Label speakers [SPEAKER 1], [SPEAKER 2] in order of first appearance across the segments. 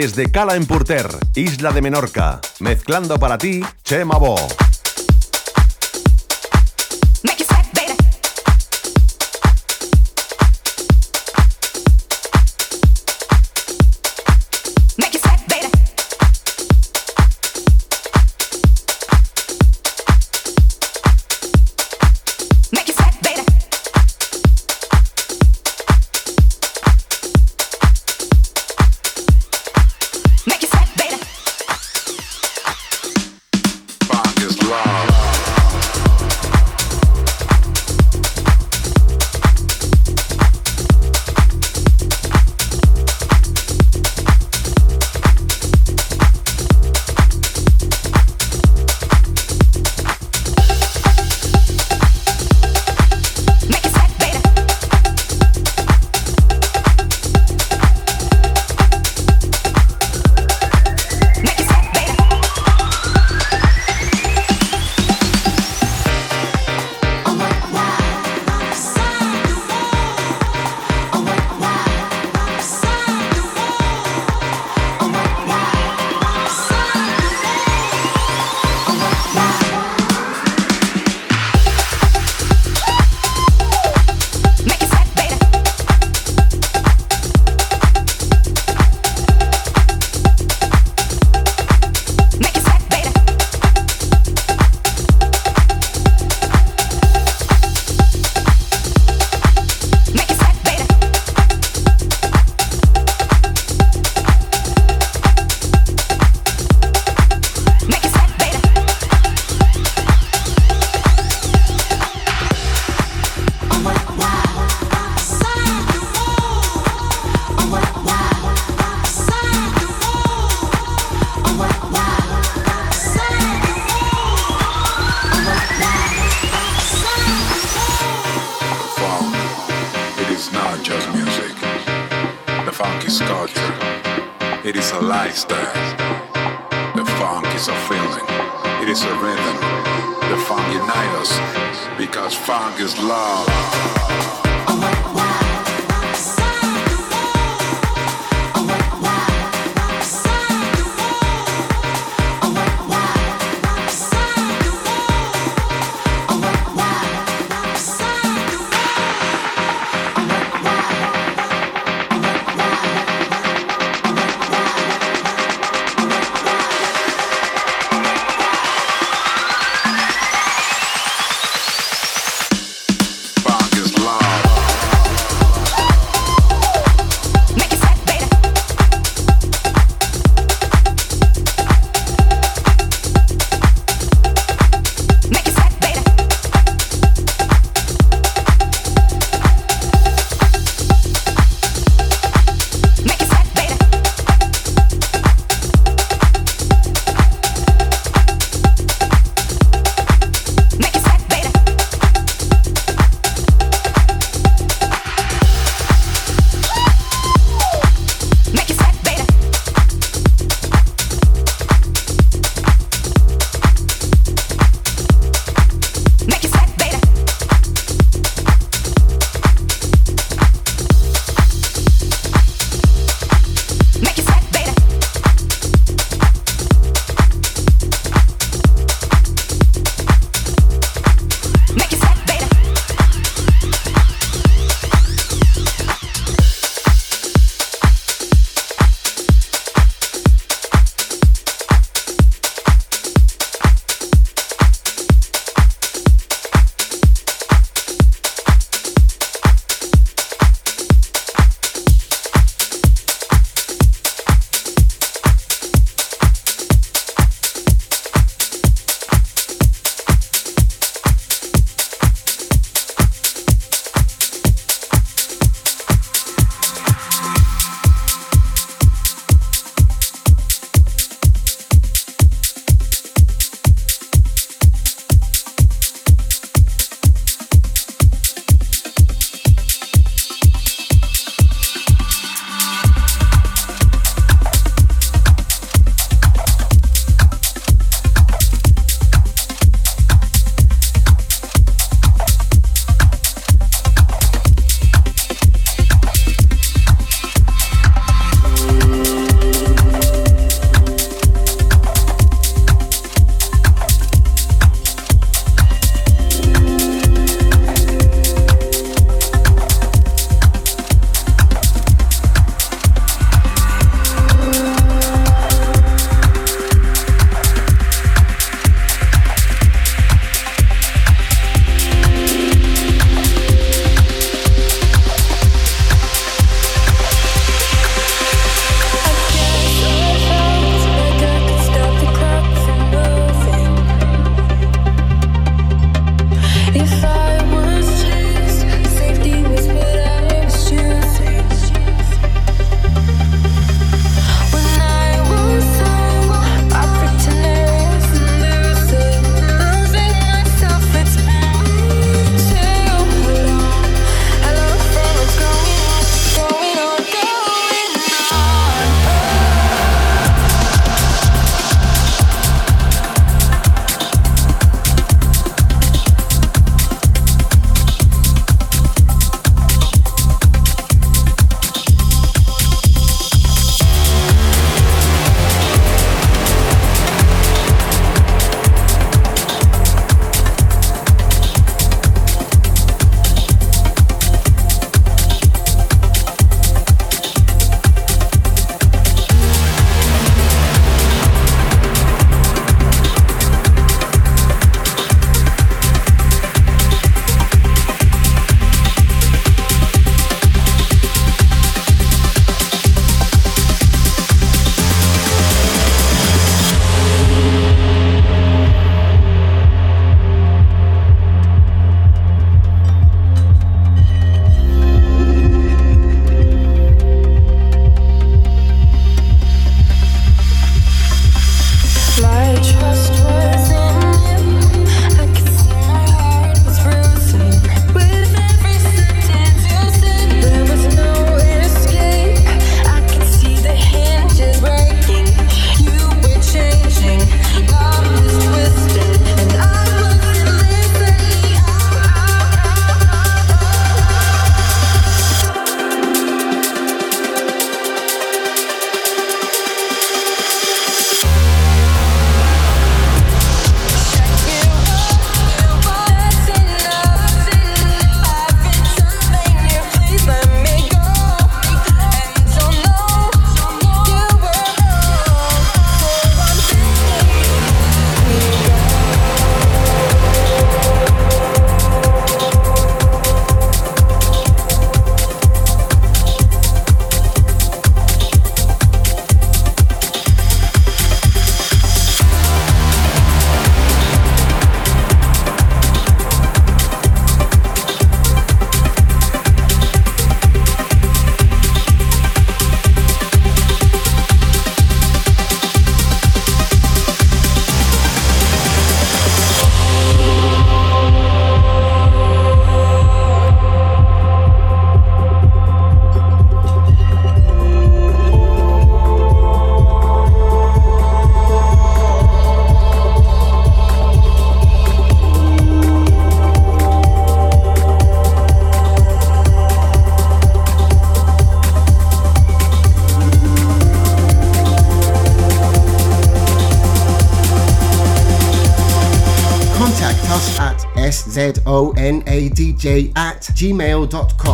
[SPEAKER 1] desde Cala en Porter, Isla de Menorca. Mezclando para ti, Chema Bo.
[SPEAKER 2] At gmail.com.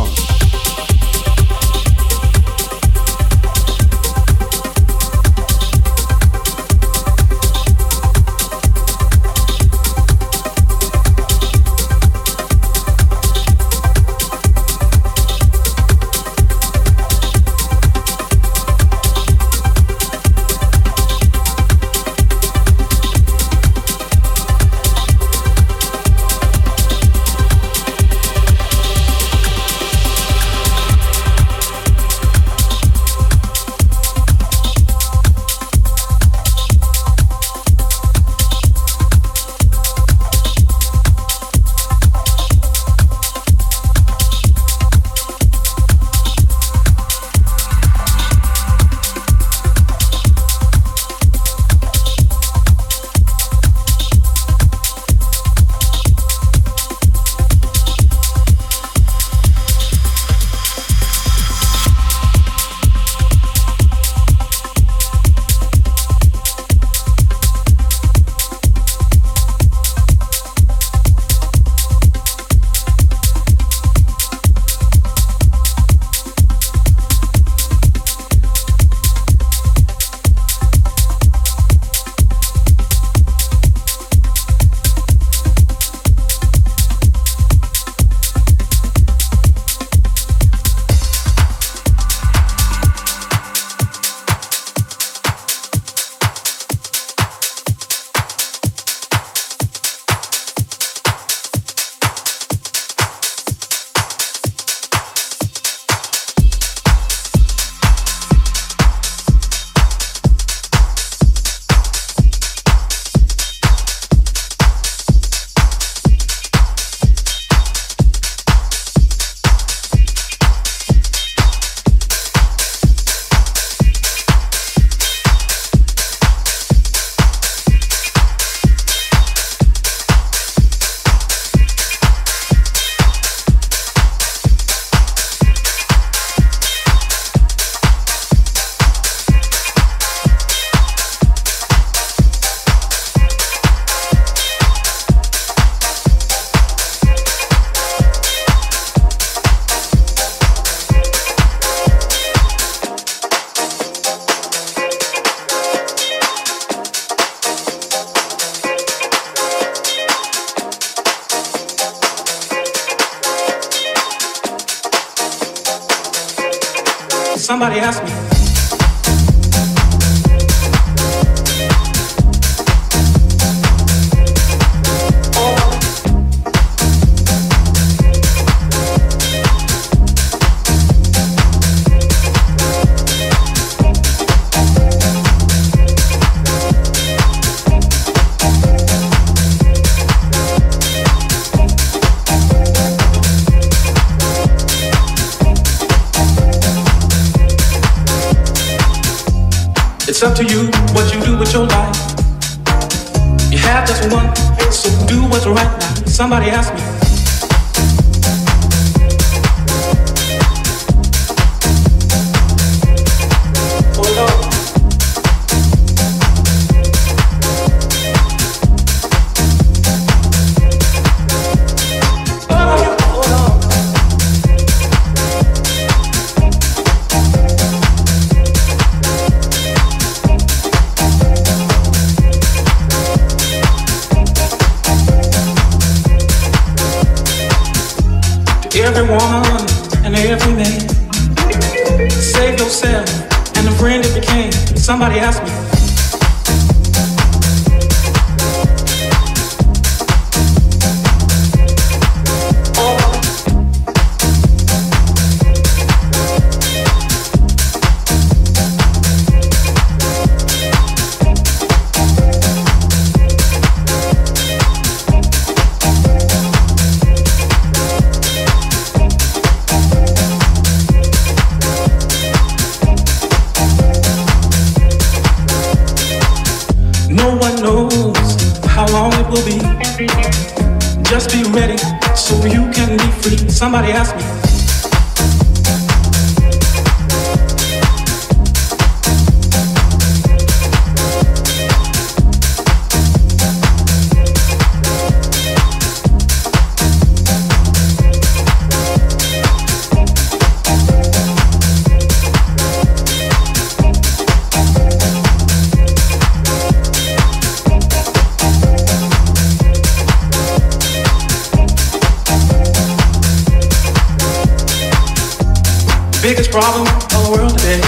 [SPEAKER 3] problem of the world today.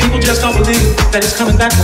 [SPEAKER 3] People just don't believe that it's coming back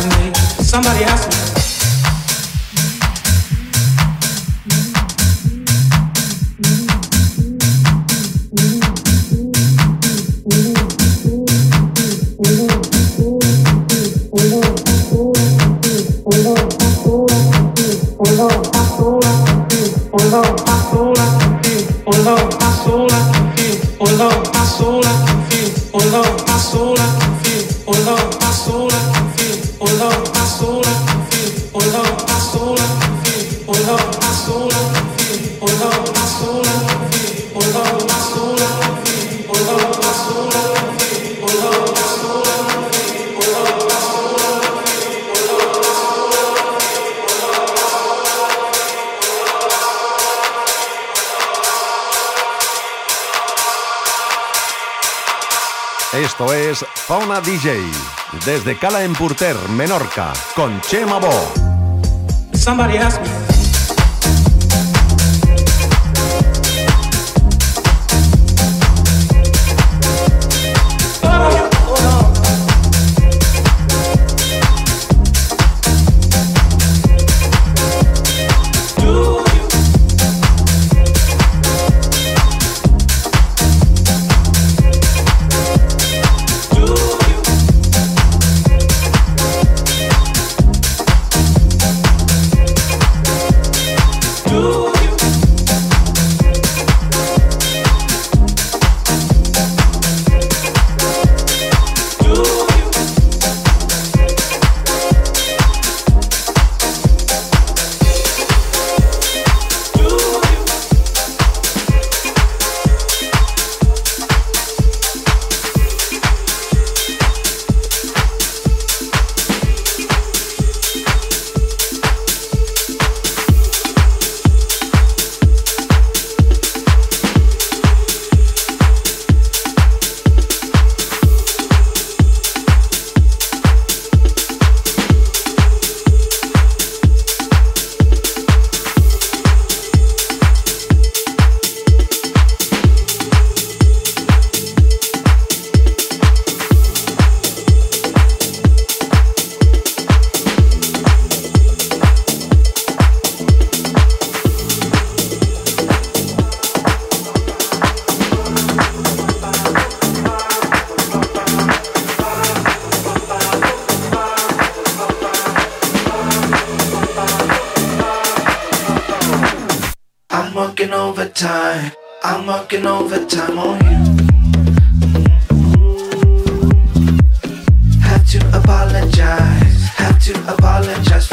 [SPEAKER 1] Esto es Fauna DJ, desde Cala en Menorca, con Chema Bo.
[SPEAKER 3] Somebody me.
[SPEAKER 4] working overtime. I'm working overtime on you. Have to apologize. Have to apologize.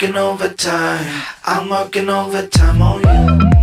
[SPEAKER 4] working overtime. I'm working overtime on you.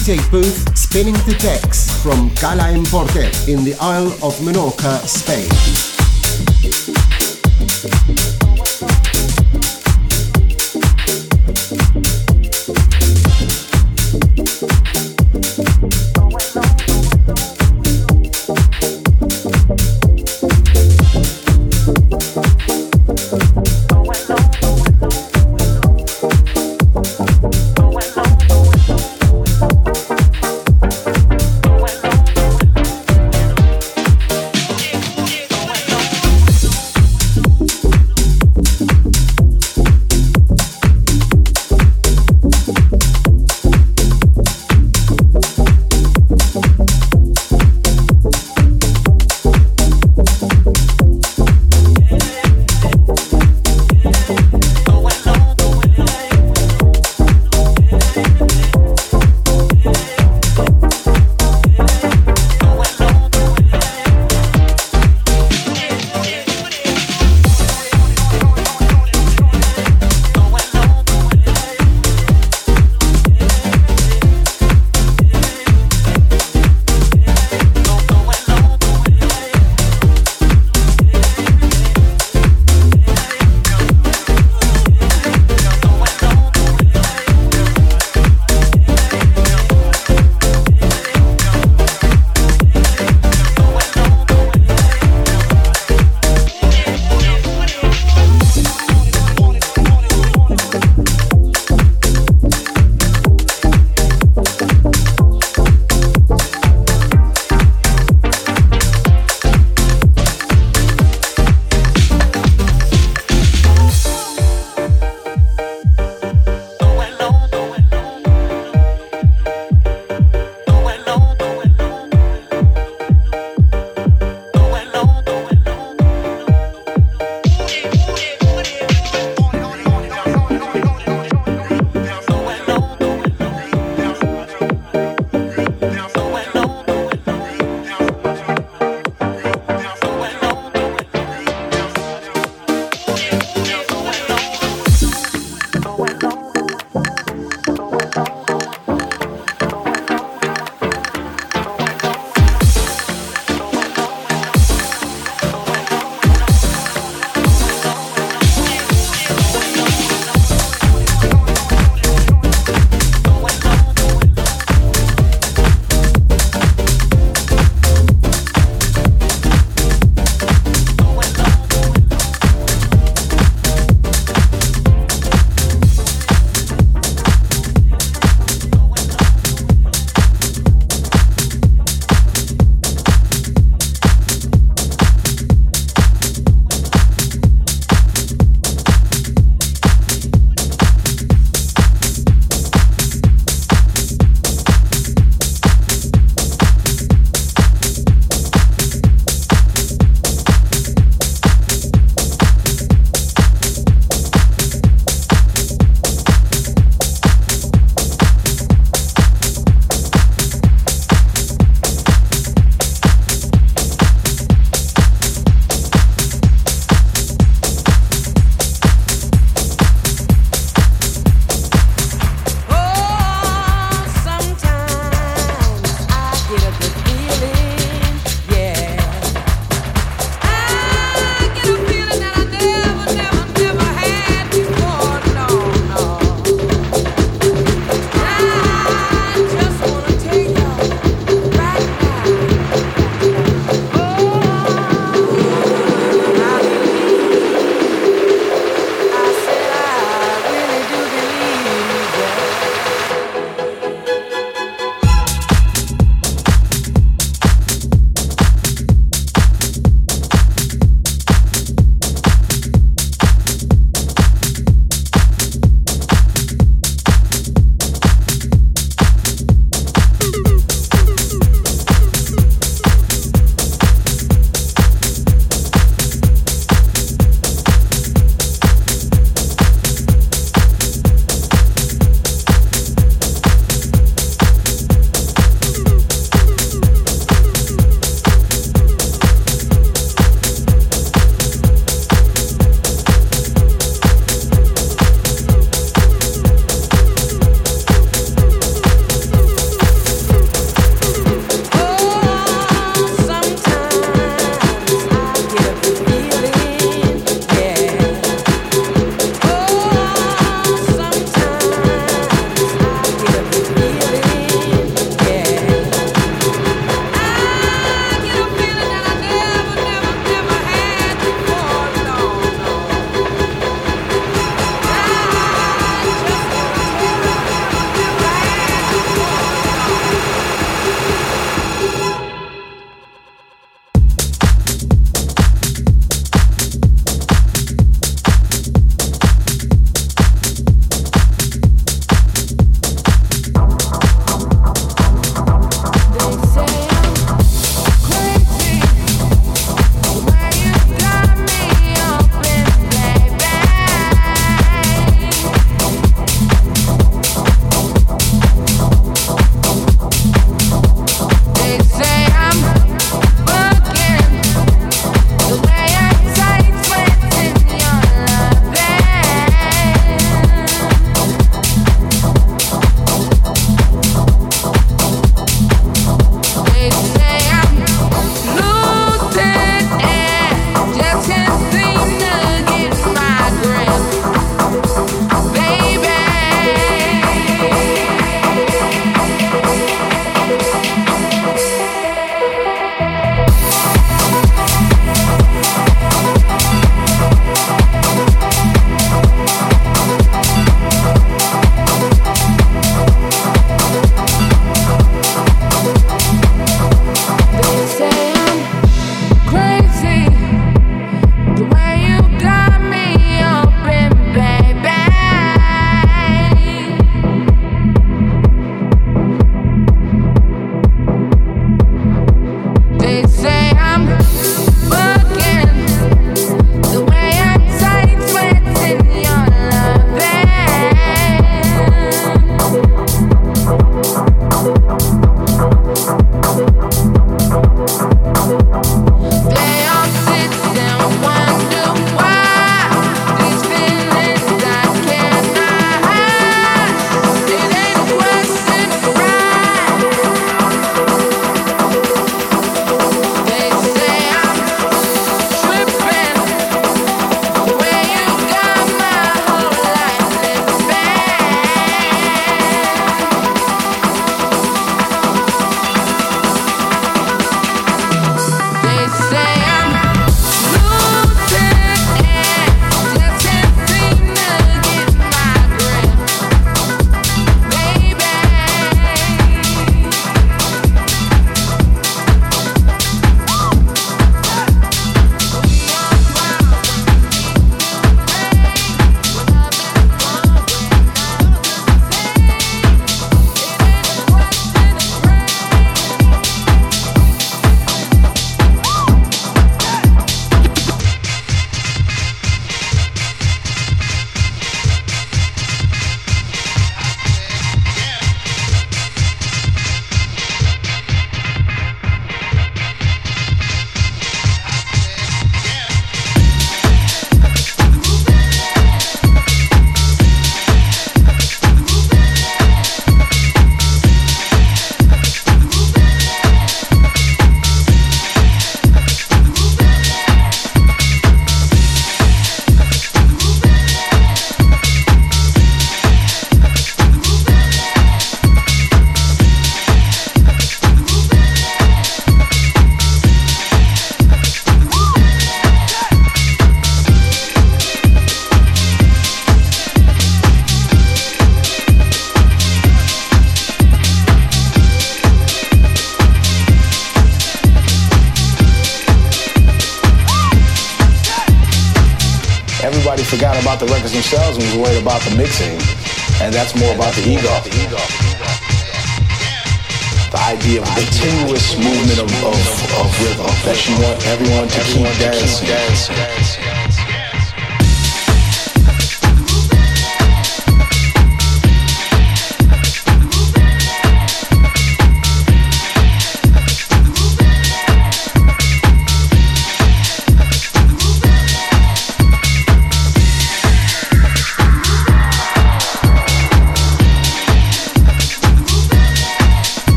[SPEAKER 2] DJ booth spinning the decks from Cala en Porter in the Isle of Menorca, Spain.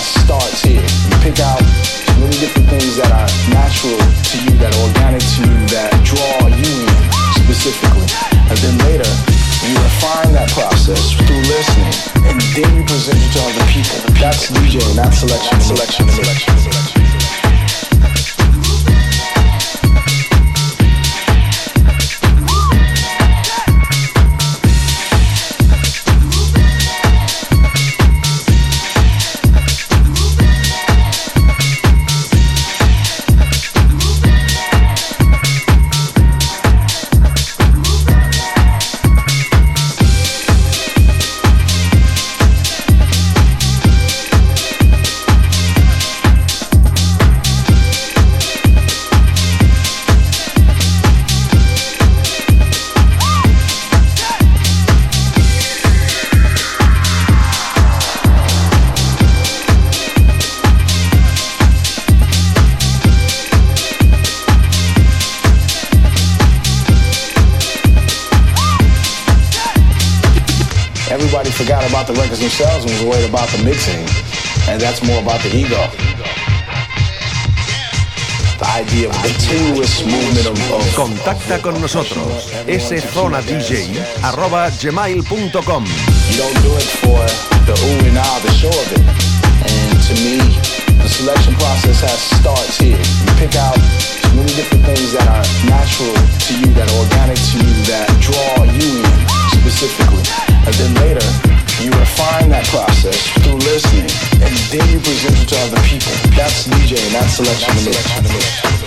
[SPEAKER 5] that starts here. You pick out many different things that are natural to you, that are organic to you, that draw you in specifically. And then later, you refine that process through listening, and then you present it to other people. That's DJing, not selection, selection, selection, selection. Themselves and was worried about the mixing. And that's more about the ego. The idea of continuous movement of, of Contacta con nosotros. szonadj arroba
[SPEAKER 1] gmail.com
[SPEAKER 5] You don't do it for the ooh and ah, the show of it. And to me, the selection process has starts here. You pick out many different things that are natural to you, that are organic to you, that draw you in specifically. And then later, you refine that process through listening, and then you present it to other people. That's DJing, DJ, and that's selection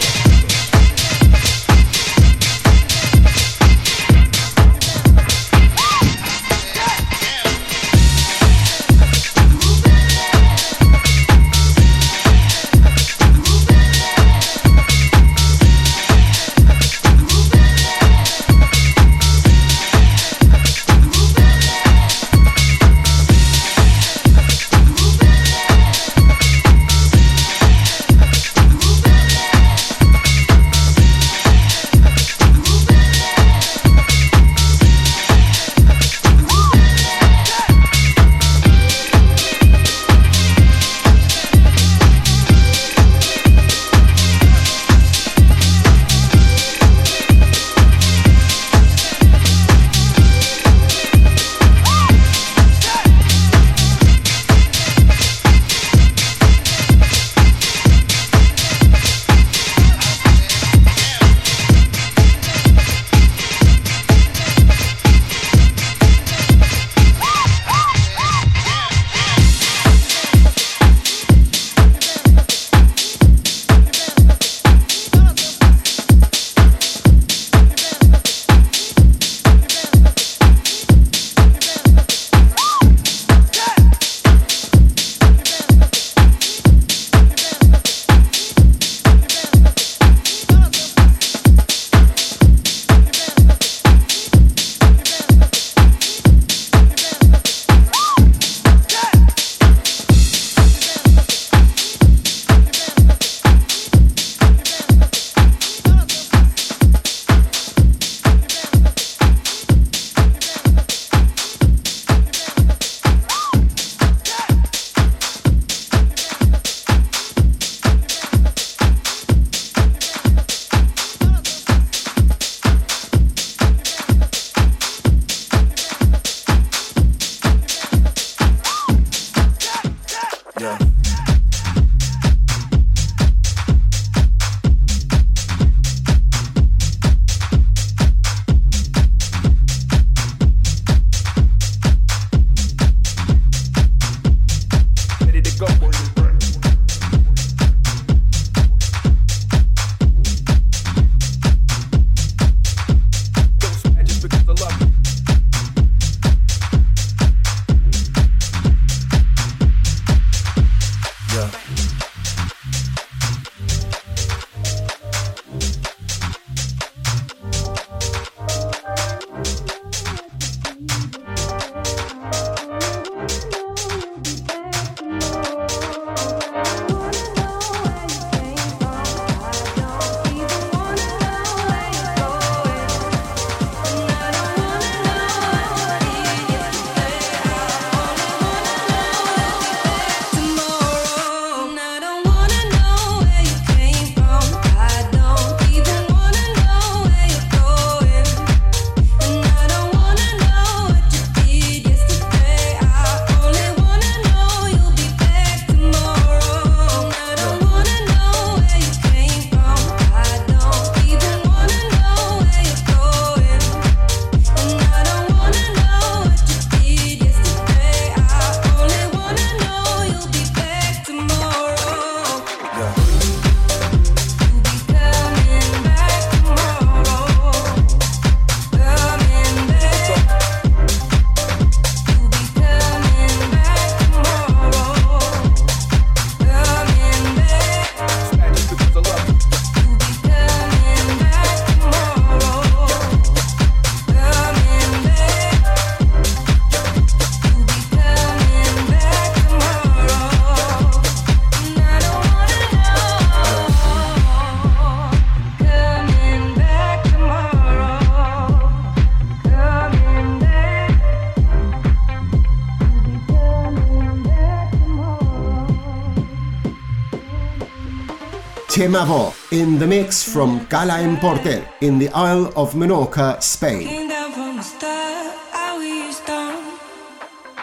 [SPEAKER 2] In the mix from Cala en Porter in the Isle of Menorca, Spain.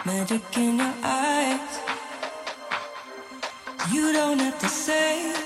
[SPEAKER 6] Magic in your eyes. You don't have to say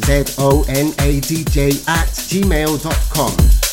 [SPEAKER 2] zonadj at gmail.com.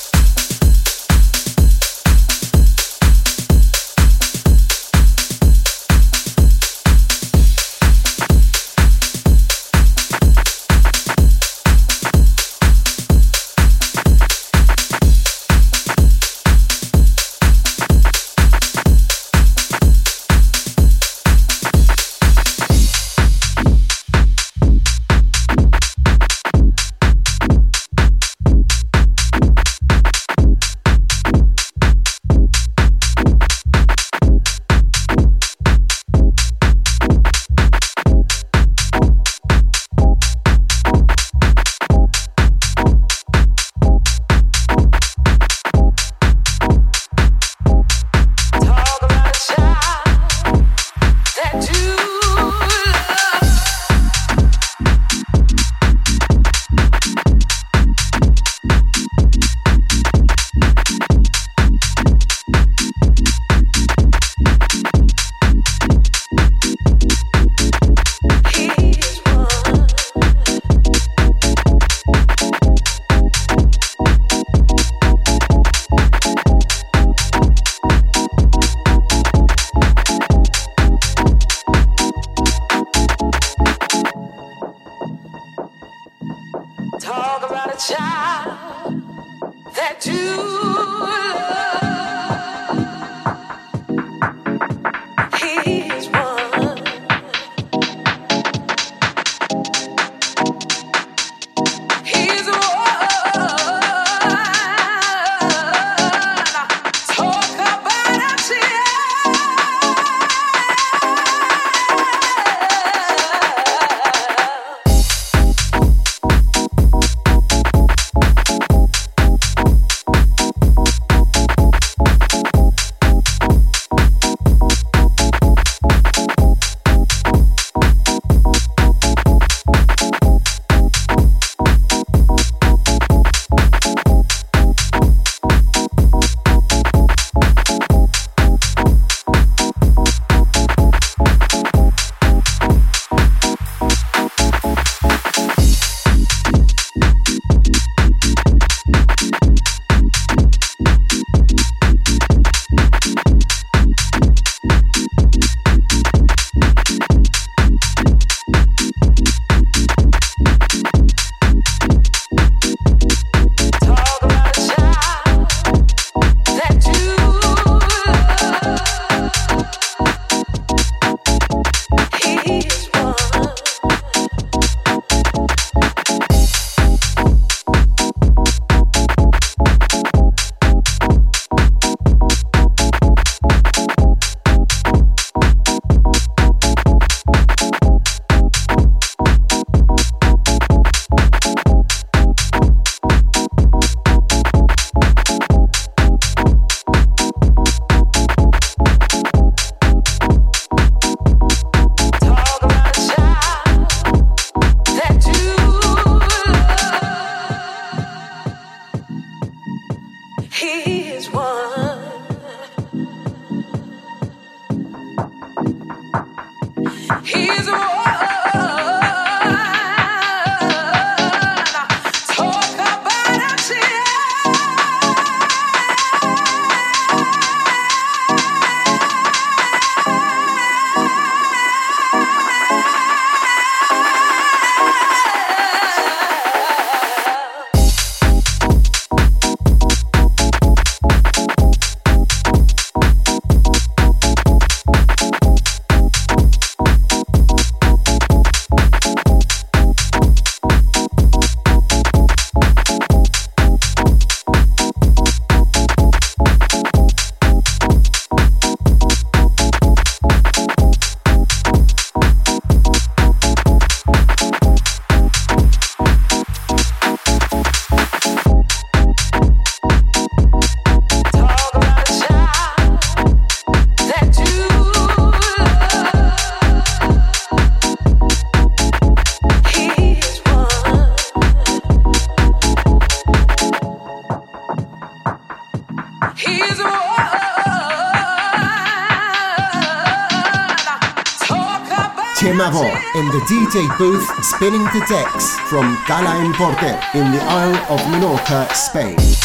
[SPEAKER 2] DJ booth spinning the decks from Cala en Porter in the Isle of Menorca, Spain.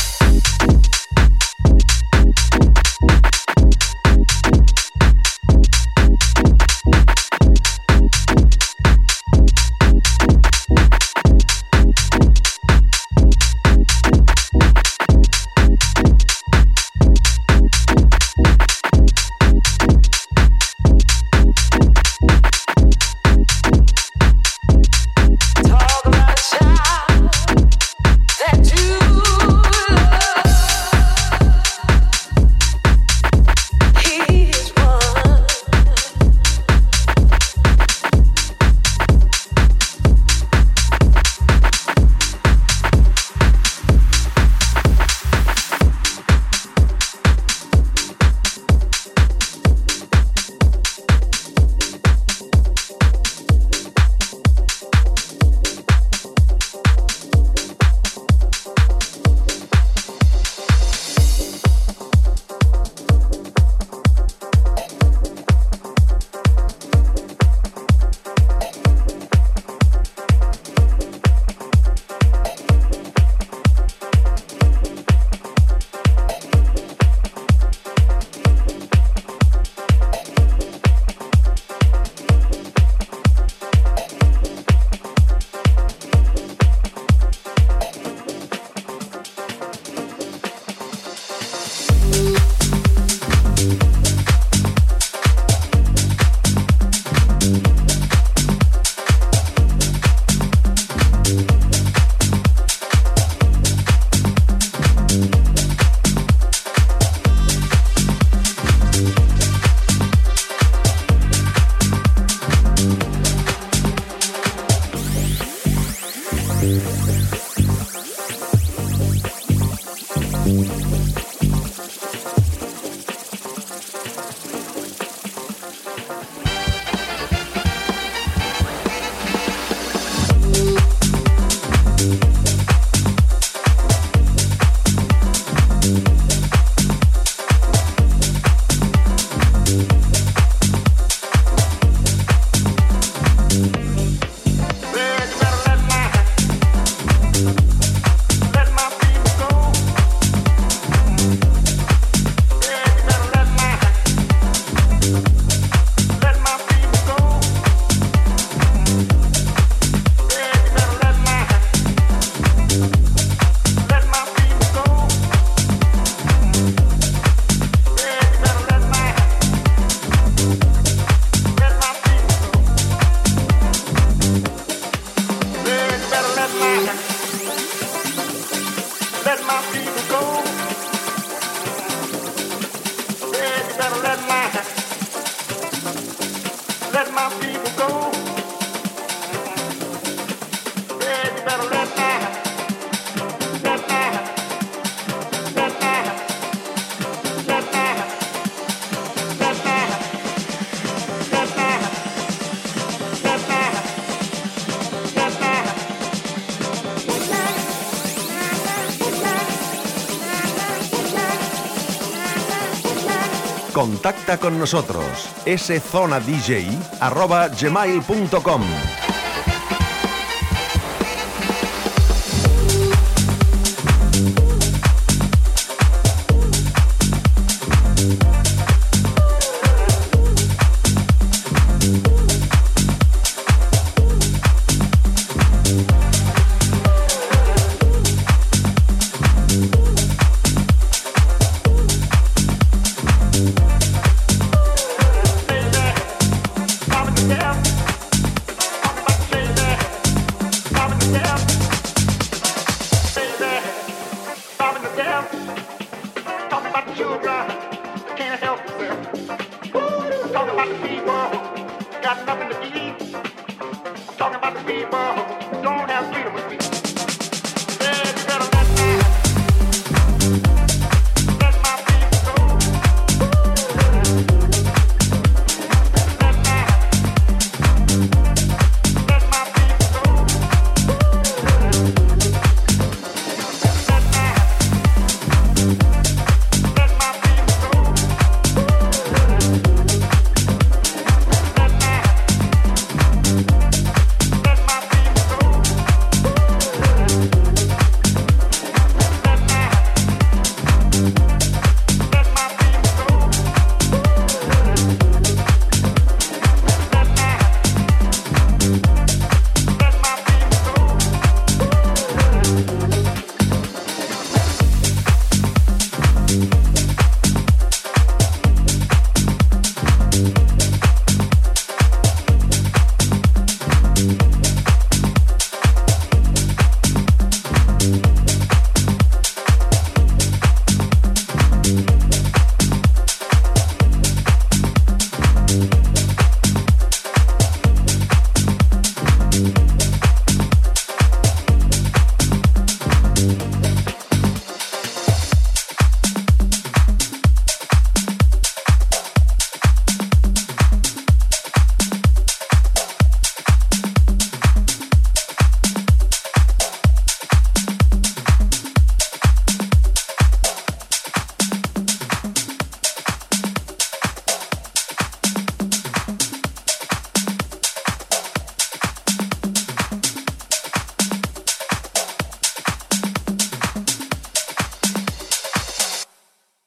[SPEAKER 1] Con nosotros szonadj@gmail.com. got nothing to believe.